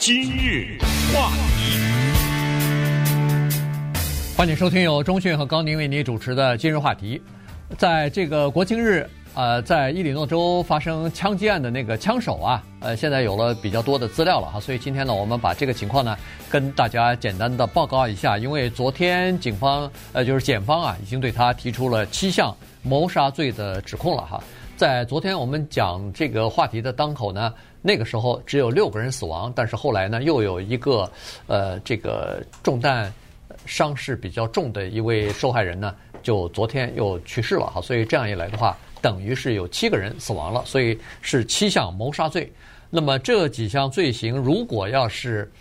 今日话题，欢迎收听由中讯和高宁为您主持的今日话题。在这个国庆日，呃，在伊利诺州发生枪击案的那个枪手啊，呃，现在有了比较多的资料了哈，所以今天呢，我们把这个情况呢跟大家简单的报告一下。因为昨天警方，呃，就是检方啊，已经对他提出了七项谋杀罪的指控了哈。在昨天我们讲这个话题的当口呢，那个时候只有六个人死亡，但是后来呢，又有一个呃这个中弹伤势比较重的一位受害人呢，就昨天又去世了哈，所以这样一来的话，等于是有七个人死亡了，所以是七项谋杀罪。那么这几项罪行如果要是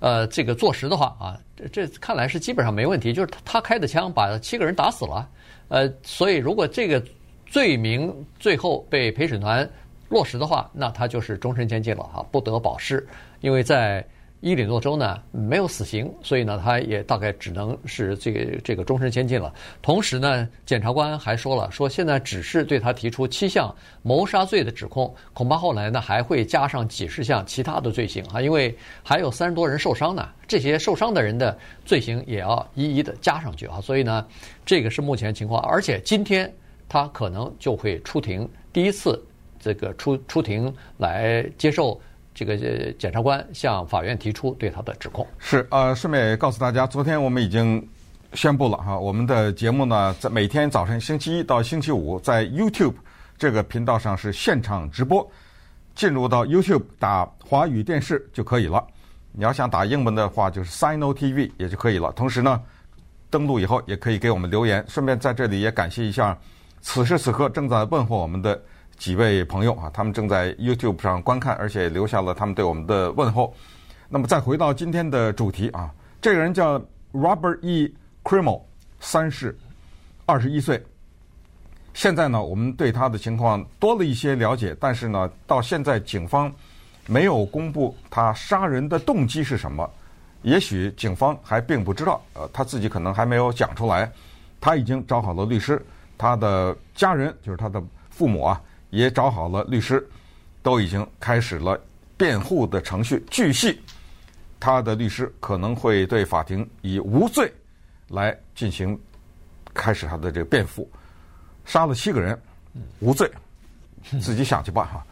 呃这个坐实的话啊，这看来是基本上没问题，就是他开的枪把七个人打死了，呃，所以如果这个。罪名最后被陪审团落实的话，那他就是终身监禁了哈，不得保释。因为在伊利诺州呢没有死刑，所以呢他也大概只能是这个这个终身监禁了。同时呢，检察官还说了，说现在只是对他提出七项谋杀罪的指控，恐怕后来呢还会加上几十项其他的罪行啊，因为还有三十多人受伤呢，这些受伤的人的罪行也要一一的加上去啊。所以呢，这个是目前情况，而且今天。他可能就会出庭，第一次这个出出庭来接受这个检察官向法院提出对他的指控。是呃，顺便告诉大家，昨天我们已经宣布了哈，我们的节目呢，在每天早晨星期一到星期五在 YouTube 这个频道上是现场直播，进入到 YouTube 打华语电视就可以了。你要想打英文的话，就是 Sino TV 也就可以了。同时呢，登录以后也可以给我们留言。顺便在这里也感谢一下。此时此刻正在问候我们的几位朋友啊，他们正在 YouTube 上观看，而且留下了他们对我们的问候。那么再回到今天的主题啊，这个人叫 Robert E. Crimo，三世，二十一岁。现在呢，我们对他的情况多了一些了解，但是呢，到现在警方没有公布他杀人的动机是什么。也许警方还并不知道，呃，他自己可能还没有讲出来。他已经找好了律师。他的家人，就是他的父母啊，也找好了律师，都已经开始了辩护的程序。据悉，他的律师可能会对法庭以无罪来进行开始他的这个辩护。杀了七个人，无罪，自己想去办哈。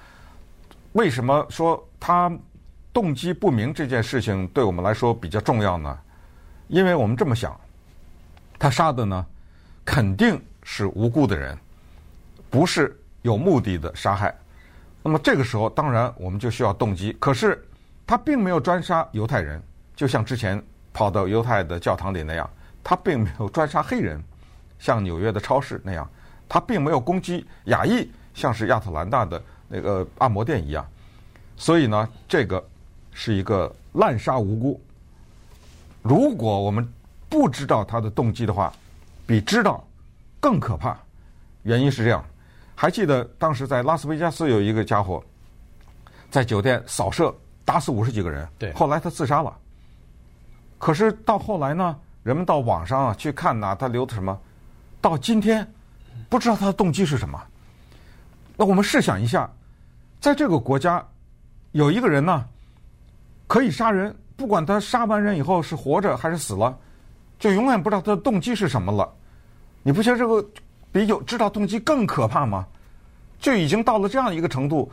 为什么说他动机不明这件事情对我们来说比较重要呢？因为我们这么想，他杀的呢，肯定。是无辜的人，不是有目的的杀害。那么这个时候，当然我们就需要动机。可是他并没有专杀犹太人，就像之前跑到犹太的教堂里那样；他并没有专杀黑人，像纽约的超市那样；他并没有攻击亚裔，像是亚特兰大的那个按摩店一样。所以呢，这个是一个滥杀无辜。如果我们不知道他的动机的话，比知道。更可怕，原因是这样，还记得当时在拉斯维加斯有一个家伙，在酒店扫射打死五十几个人，对，后来他自杀了。可是到后来呢，人们到网上啊去看呐，他留的什么，到今天不知道他的动机是什么。那我们试想一下，在这个国家有一个人呢，可以杀人，不管他杀完人以后是活着还是死了，就永远不知道他的动机是什么了。你不觉得这个比有知道动机更可怕吗？就已经到了这样一个程度，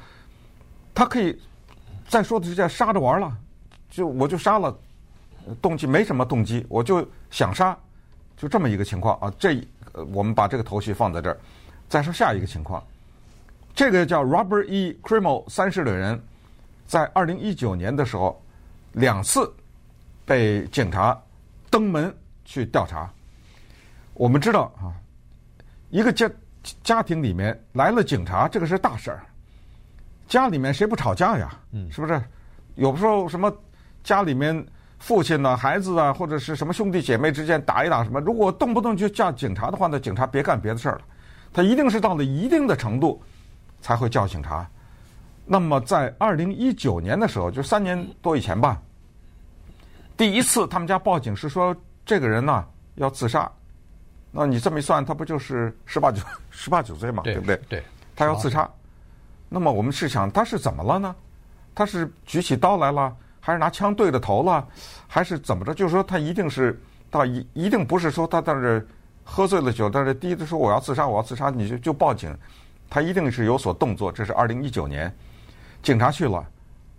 他可以再说的是叫杀着玩了，就我就杀了，动机没什么动机，我就想杀，就这么一个情况啊。这我们把这个头绪放在这儿，再说下一个情况，这个叫 Robert E. Crimo 三世的人，在二零一九年的时候两次被警察登门去调查。我们知道啊，一个家家庭里面来了警察，这个是大事儿。家里面谁不吵架呀？嗯，是不是？有时候什么家里面父亲呢、孩子啊，或者是什么兄弟姐妹之间打一打什么，如果动不动就叫警察的话，那警察别干别的事儿了。他一定是到了一定的程度才会叫警察。那么在二零一九年的时候，就三年多以前吧，第一次他们家报警是说这个人呢要自杀。那你这么一算，他不就是十八九 十八九岁嘛，对，对不对？对，他要自杀。那么我们是想，他是怎么了呢？他是举起刀来了，还是拿枪对着头了，还是怎么着？就是说他一定是到一一定不是说他在这喝醉了酒，在这低着说我要自杀，我要自杀，你就就报警，他一定是有所动作。这是二零一九年，警察去了，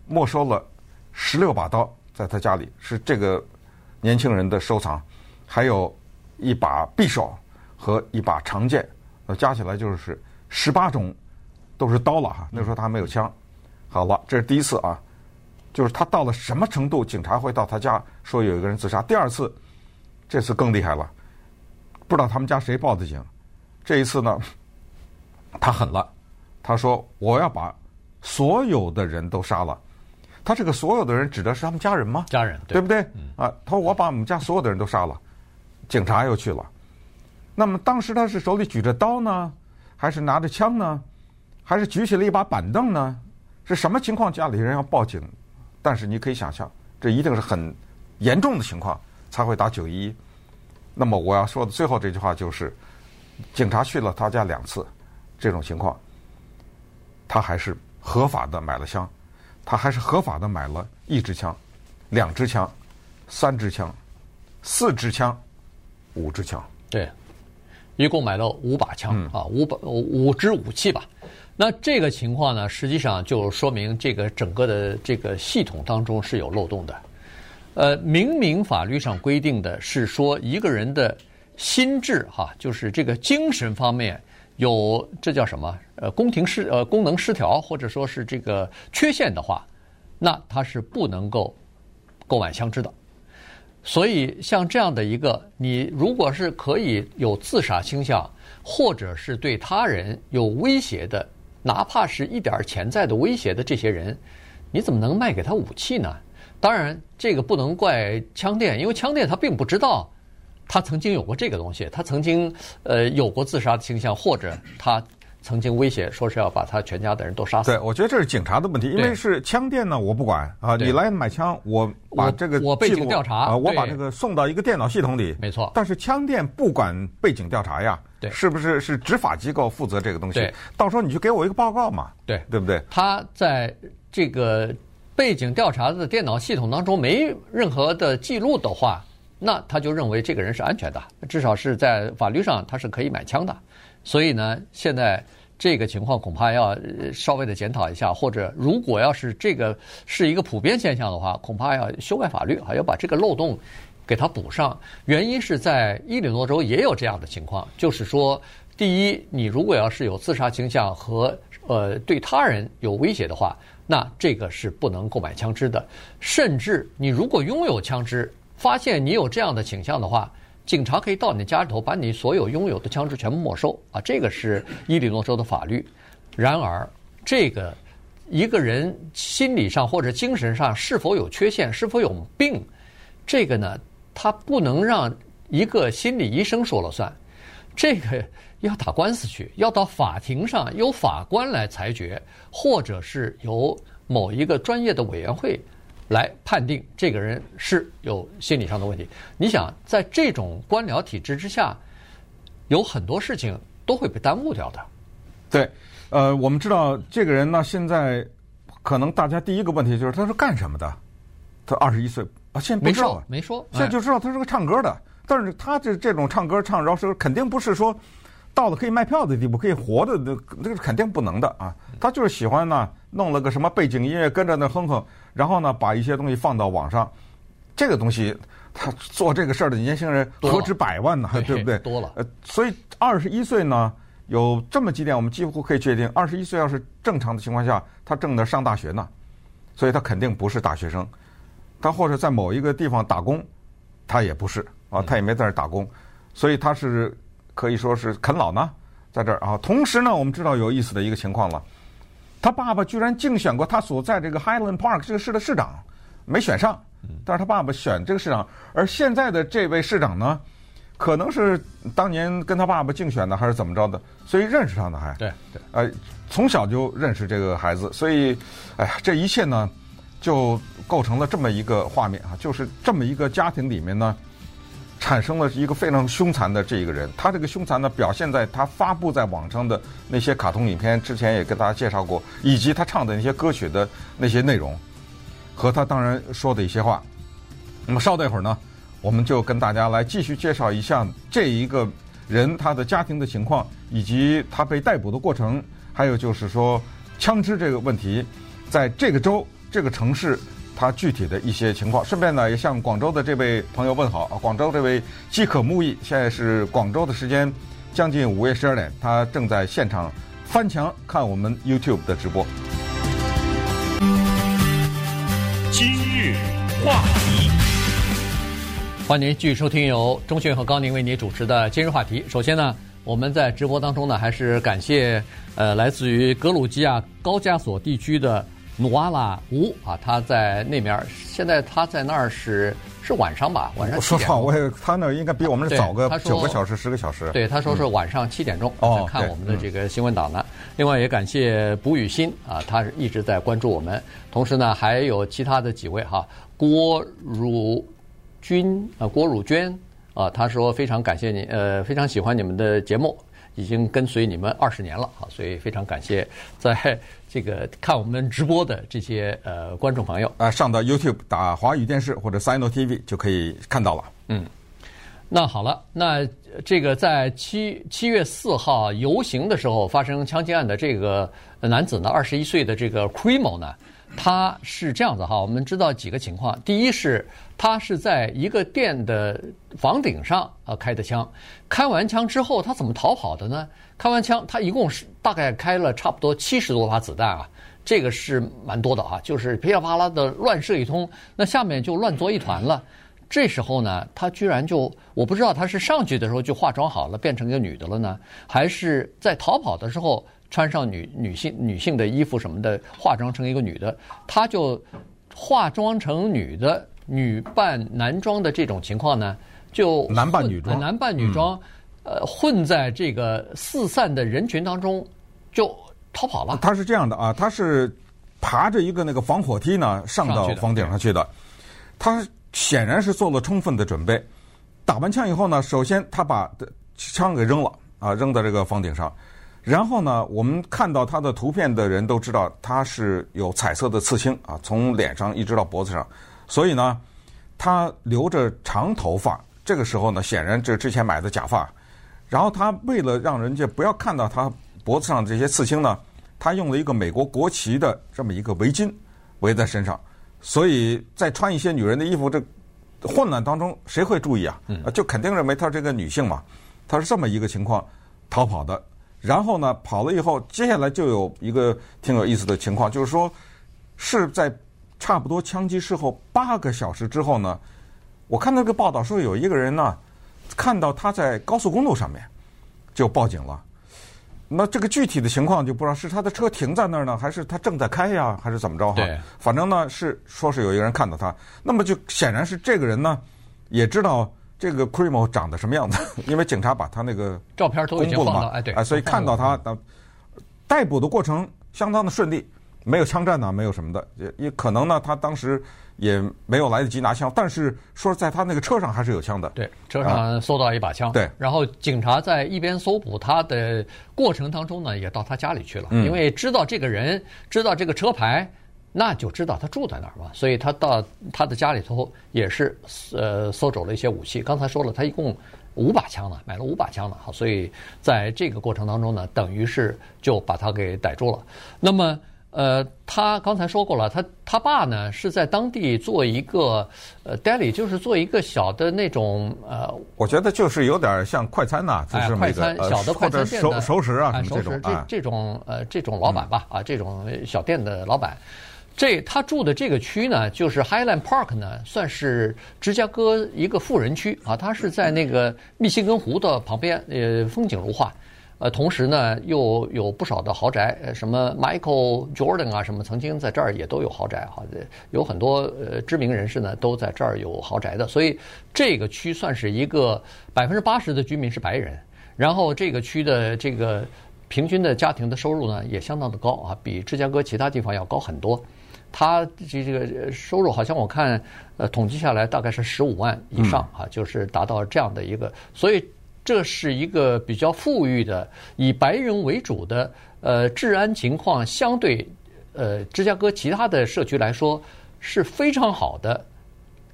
没收了十六把刀，在他家里是这个年轻人的收藏，还有一把匕首和一把长剑，呃，加起来就是十八种，都是刀了哈。那时候他还没有枪。好了，这是第一次啊，就是他到了什么程度，警察会到他家说有一个人自杀。第二次，这次更厉害了，不知道他们家谁报的警。这一次呢，他狠了，他说我要把所有的人都杀了。他这个所有的人指的是他们家人吗？家人，对，对不对？啊，他说我把我们家所有的人都杀了。警察又去了。那么当时他是手里举着刀呢，还是拿着枪呢，还是举起了一把板凳呢？是什么情况？家里人要报警，但是你可以想象，这一定是很严重的情况才会打九一一。那么我要说的最后这句话就是，警察去了他家两次，这种情况，他还是合法的买了枪，他还是合法的买了一支枪、两支枪、三支枪、四支枪、五支枪。对，一共买了五把枪、嗯、啊，五把五支武器吧。那这个情况呢，实际上就说明这个整个的这个系统当中是有漏洞的。呃，明明法律上规定的是说一个人的心智哈，就是这个精神方面有这叫什么？呃，宫廷失呃功能失调或者说是这个缺陷的话，那他是不能够购买枪支的。所以像这样的一个，你如果是可以有自杀倾向，或者是对他人有威胁的。哪怕是一点潜在的威胁的这些人，你怎么能卖给他武器呢？当然，这个不能怪枪店，因为枪店他并不知道他曾经有过这个东西，他曾经呃有过自杀的倾向，或者他曾经威胁说是要把他全家的人都杀死。对，我觉得这是警察的问题，因为是枪店呢，我不管啊，你来买枪，我把这个我背景调查啊，我把这个送到一个电脑系统里，没错。但是枪店不管背景调查呀。对，是不是是执法机构负责这个东西？对，到时候你就给我一个报告嘛。对，对不对？他在这个背景调查的电脑系统当中没任何的记录的话，那他就认为这个人是安全的，至少是在法律上他是可以买枪的。所以呢，现在这个情况恐怕要稍微的检讨一下，或者如果要是这个是一个普遍现象的话，恐怕要修改法律，还要把这个漏洞。给他补上，原因是在伊利诺州也有这样的情况，就是说，第一，你如果要是有自杀倾向和呃对他人有威胁的话，那这个是不能购买枪支的。甚至你如果拥有枪支，发现你有这样的倾向的话，警察可以到你家里头把你所有拥有的枪支全部没收啊，这个是 伊利诺州的法律。然而，这个一个人心理上或者精神上是否有缺陷，是否有病，这个呢？他不能让一个心理医生说了算，这个要打官司去，要到法庭上由法官来裁决，或者是由某一个专业的委员会来判定这个人是有心理上的问题。你想，在这种官僚体制之下，有很多事情都会被耽误掉的。对，呃，我们知道这个人呢，现在可能大家第一个问题就是他是干什么的？他二十一岁。啊，现在不知道，没说，现在就知道他是个唱歌的，但是他这这种唱歌唱饶舌肯定不是说到了可以卖票的地步，可以活的那那个肯定不能的啊。他就是喜欢呢，弄了个什么背景音乐跟着那哼哼，然后呢把一些东西放到网上，这个东西他做这个事儿的年轻人何止百万呢，对不对？多了。呃，所以二十一岁呢，有这么几点我们几乎可以确定，二十一岁要是正常的情况下，他正在上大学呢，所以他肯定不是大学生。他或者在某一个地方打工，他也不是啊，他也没在那儿打工，所以他是可以说是啃老呢，在这儿啊。同时呢，我们知道有意思的一个情况了，他爸爸居然竞选过他所在这个 Highland Park 这个市的市长，没选上，但是他爸爸选这个市长，而现在的这位市长呢，可能是当年跟他爸爸竞选的还是怎么着的，所以认识他的还对对，呃，从小就认识这个孩子，所以哎呀，这一切呢。就构成了这么一个画面啊，就是这么一个家庭里面呢，产生了一个非常凶残的这一个人。他这个凶残呢，表现在他发布在网上的那些卡通影片，之前也跟大家介绍过，以及他唱的那些歌曲的那些内容。和他当然说的一些话。那么稍等一会儿呢，我们就跟大家来继续介绍一下这一个人他的家庭的情况，以及他被逮捕的过程，还有就是说枪支这个问题，在这个州这个城市他具体的一些情况。顺便呢，也向广州的这位朋友问好啊，广州这位饥渴慕义，现在是广州的时间将近午夜十二点，他正在现场翻墙看我们 YouTube 的直播。今日话题。欢迎您继续收听由钟迅和高宁为您主持的今日话题。首先呢，我们在直播当中呢，还是感谢呃来自于格鲁吉亚高加索地区的努瓦拉乌啊，他在那边，现在他在那儿是是晚上吧？晚上我。说实话，我也他那应该比我们这早个九个小时、十个小时。对，他说是晚上七点钟在看我们的这个新闻档呢。另外也感谢卜雨欣啊，他一直在关注我们。同时呢，还有其他的几位哈，郭汝。君啊，郭汝娟啊，他说非常感谢你，呃，非常喜欢你们的节目，已经跟随你们二十年了啊，所以非常感谢在这个看我们直播的这些呃观众朋友啊，上到 YouTube 打华语电视或者 Sino TV 就可以看到了。嗯，那好了，那这个在七七月四号游行的时候发生枪击案的这个男子呢，二十一岁的这个 Crimo 呢。他是这样子哈，我们知道几个情况。第一是，他是在一个店的房顶上啊开的枪，开完枪之后他怎么逃跑的呢？开完枪，他一共是大概开了差不多七十多发子弹啊，这个是蛮多的啊，就是噼里啪啦的乱射一通，那下面就乱作一团了。这时候呢，他居然就我不知道他是上去的时候就化妆好了变成一个女的了呢，还是在逃跑的时候。穿上女女性女性的衣服什么的，化妆成一个女的，他就化妆成女的，女扮男装的这种情况呢，就男扮女装，男扮女装，嗯、呃，混在这个四散的人群当中就逃跑了。他是这样的啊，他是爬着一个那个防火梯呢，上到房顶上去的。他显然是做了充分的准备。打完枪以后呢，首先他把枪给扔了啊，扔在这个房顶上。然后呢，我们看到他的图片的人都知道他是有彩色的刺青啊，从脸上一直到脖子上，所以呢，他留着长头发。这个时候呢，显然这之前买的假发。然后他为了让人家不要看到他脖子上这些刺青呢，他用了一个美国国旗的这么一个围巾围在身上。所以在穿一些女人的衣服，这混乱当中谁会注意啊？就肯定认为她是这个女性嘛。她是这么一个情况逃跑的。然后呢，跑了以后，接下来就有一个挺有意思的情况，就是说是在差不多枪击事后八个小时之后呢，我看那个报道说有一个人呢，看到他在高速公路上面就报警了。那这个具体的情况就不知道是他的车停在那儿呢，还是他正在开呀，还是怎么着哈？对，反正呢是说是有一个人看到他，那么就显然是这个人呢也知道。这个 Crimo 长得什么样子？因为警察把他那个照片都公布了嘛，哎对，哎，所以看到他的逮捕的过程相当的顺利，没有枪战呢，没有什么的，也也可能呢，他当时也没有来得及拿枪，但是说在他那个车上还是有枪的，对，车上搜到一把枪，对，然后警察在一边搜捕他的过程当中呢，也到他家里去了，嗯，因为知道这个人，知道这个车牌。那就知道他住在哪儿嘛，所以他到他的家里头也是呃搜走了一些武器。刚才说了，他一共五把枪呢，买了五把枪呢，好，所以在这个过程当中呢，等于是就把他给逮住了。那么呃，他刚才说过了，他他爸呢是在当地做一个呃 deli，就是做一个小的那种呃，我觉得就是有点像快餐呐、啊，就是快餐小的快餐店的熟熟食啊，熟食这这种呃这种老板吧啊，这种小店的老板。这他住的这个区呢，就是 Highland Park 呢，算是芝加哥一个富人区啊。他是在那个密西根湖的旁边，呃，风景如画。呃，同时呢，又有不少的豪宅，呃，什么 Michael Jordan 啊，什么曾经在这儿也都有豪宅哈。有很多呃知名人士呢，都在这儿有豪宅的。所以这个区算是一个百分之八十的居民是白人，然后这个区的这个平均的家庭的收入呢，也相当的高啊，比芝加哥其他地方要高很多。他这这个收入好像我看，呃，统计下来大概是十五万以上啊，就是达到这样的一个，所以这是一个比较富裕的，以白人为主的，呃，治安情况相对，呃，芝加哥其他的社区来说，是非常好的，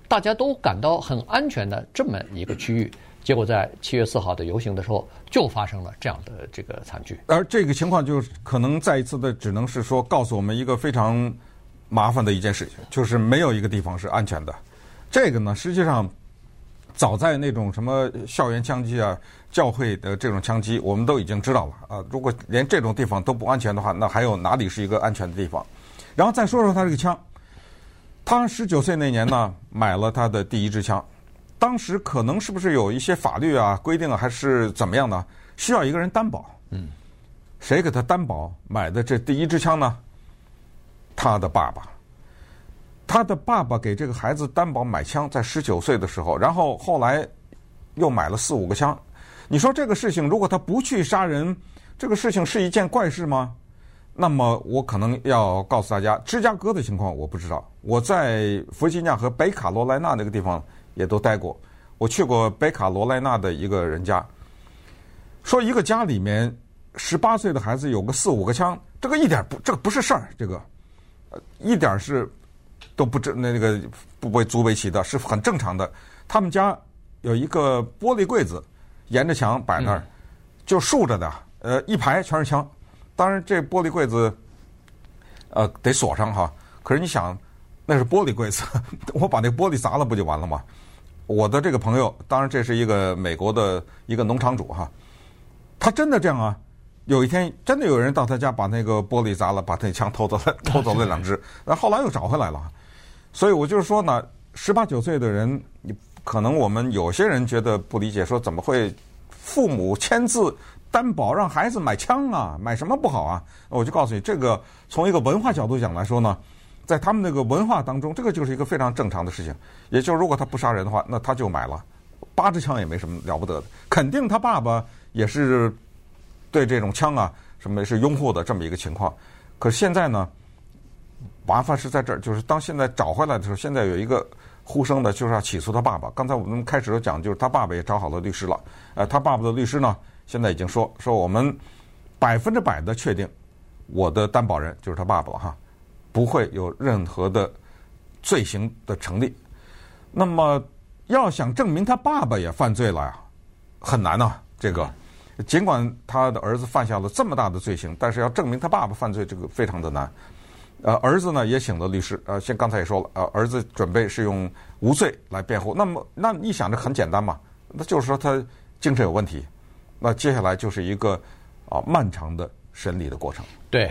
大家都感到很安全的这么一个区域。结果在七月四号的游行的时候，就发生了这样的这个惨剧。而这个情况就可能再一次的，只能是说告诉我们一个非常麻烦的一件事情，就是没有一个地方是安全的。这个呢，实际上早在那种什么校园枪击啊、教会的这种枪击，我们都已经知道了啊。如果连这种地方都不安全的话，那还有哪里是一个安全的地方？然后再说说他这个枪，他十九岁那年呢，买了他的第一支枪。当时可能是不是有一些法律啊规定啊，还是怎么样呢？需要一个人担保。嗯，谁给他担保买的这第一支枪呢？他的爸爸。他的爸爸给这个孩子担保买枪，在十九岁的时候，然后后来又买了四五个枪。你说这个事情，如果他不去杀人，这个事情是一件怪事吗？那么我可能要告诉大家，芝加哥的情况我不知道。我在弗吉尼亚和北卡罗来纳那个地方。也都待过，我去过北卡罗来纳的一个人家，说一个家里面十八岁的孩子有个四五个枪，这个一点不，这个不是事儿，这个，一点是都不正那那个不被足为奇的，是很正常的。他们家有一个玻璃柜子，沿着墙摆那儿，就竖着的，呃，一排全是枪。当然这玻璃柜子，呃，得锁上哈。可是你想，那是玻璃柜子，我把那玻璃砸了不就完了吗？我的这个朋友，当然这是一个美国的一个农场主哈，他真的这样啊？有一天真的有人到他家把那个玻璃砸了，把他那枪偷走了，偷走了两支，那后来又找回来了。所以我就是说呢，十八九岁的人，你可能我们有些人觉得不理解，说怎么会父母签字担保让孩子买枪啊？买什么不好啊？我就告诉你，这个从一个文化角度讲来说呢。在他们那个文化当中，这个就是一个非常正常的事情。也就是如果他不杀人的话，那他就买了八支枪也没什么了不得的。肯定他爸爸也是对这种枪啊什么是拥护的这么一个情况。可是现在呢，麻烦是在这儿，就是当现在找回来的时候，现在有一个呼声的就是要起诉他爸爸。刚才我们开始都讲，就是他爸爸也找好了律师了。呃，他爸爸的律师呢，现在已经说说我们百分之百的确定，我的担保人就是他爸爸了哈。不会有任何的罪行的成立。那么，要想证明他爸爸也犯罪了呀，很难呐。这个，尽管他的儿子犯下了这么大的罪行，但是要证明他爸爸犯罪，这个非常的难。呃，儿子呢也请了律师。呃，像刚才也说了，呃，儿子准备是用无罪来辩护。那么，那你想着很简单嘛？那就是说他精神有问题。那接下来就是一个啊漫长的审理的过程。对。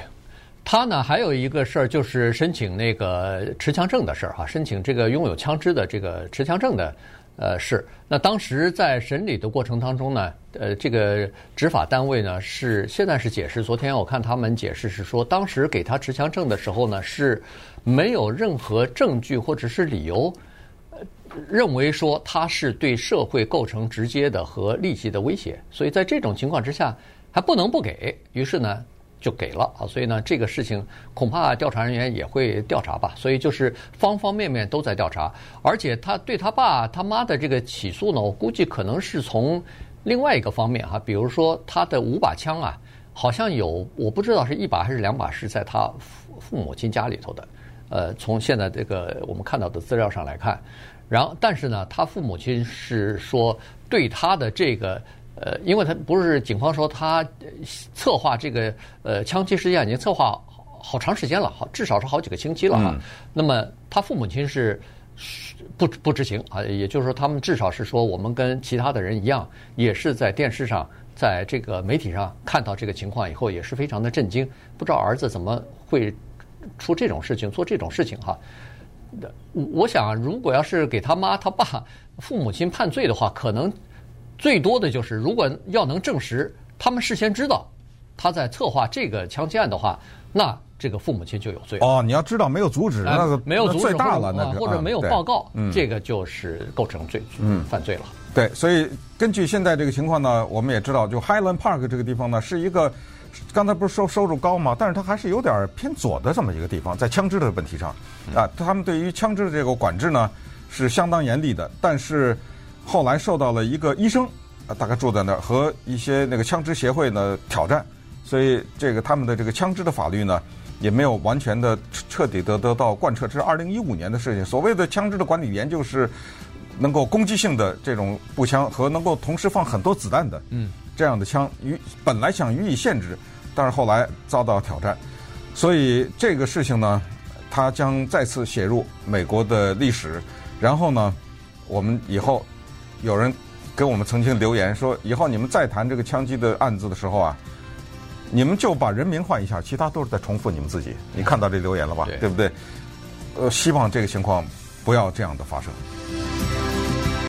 他呢，还有一个事儿，就是申请那个持枪证的事儿哈，申请这个拥有枪支的这个持枪证的呃是。那当时在审理的过程当中呢，呃，这个执法单位呢是现在是解释，昨天我看他们解释是说，当时给他持枪证的时候呢是没有任何证据或者是理由，认为说他是对社会构成直接的和立即的威胁，所以在这种情况之下还不能不给，于是呢。就给了啊，所以呢，这个事情恐怕调查人员也会调查吧。所以就是方方面面都在调查，而且他对他爸他妈的这个起诉呢，我估计可能是从另外一个方面哈，比如说他的五把枪啊，好像有我不知道是一把还是两把是在他父父母亲家里头的。呃，从现在这个我们看到的资料上来看，然后但是呢，他父母亲是说对他的这个。呃，因为他不是警方说他策划这个呃枪击事件已经策划好，好长时间了，好至少是好几个星期了哈。嗯、那么他父母亲是不不知情啊，也就是说他们至少是说我们跟其他的人一样，也是在电视上，在这个媒体上看到这个情况以后，也是非常的震惊，不知道儿子怎么会出这种事情，做这种事情哈。我想如果要是给他妈他爸父母亲判罪的话，可能。最多的就是，如果要能证实他们事先知道他在策划这个枪击案的话，那这个父母亲就有罪。哦，你要知道没有阻止，那个没有阻止罪大了，那或者没有报告，这个就是构成罪，嗯，犯罪了。对，所以根据现在这个情况呢，我们也知道，就 Highland Park 这个地方呢，是一个刚才不是收收入高吗？但是它还是有点偏左的这么一个地方，在枪支的问题上啊，他们对于枪支的这个管制呢是相当严厉的，但是。后来受到了一个医生，啊，大概住在那儿，和一些那个枪支协会呢挑战，所以这个他们的这个枪支的法律呢，也没有完全的彻底的得到贯彻。这是二零一五年的事情。所谓的枪支的管理研究是能够攻击性的这种步枪和能够同时放很多子弹的，嗯，这样的枪予本来想予以限制，但是后来遭到挑战，所以这个事情呢，它将再次写入美国的历史。然后呢，我们以后有人。给我们曾经留言说，以后你们再谈这个枪击的案子的时候啊，你们就把人名换一下，其他都是在重复你们自己。你看到这留言了吧？对，对不对？呃，希望这个情况不要这样的发生。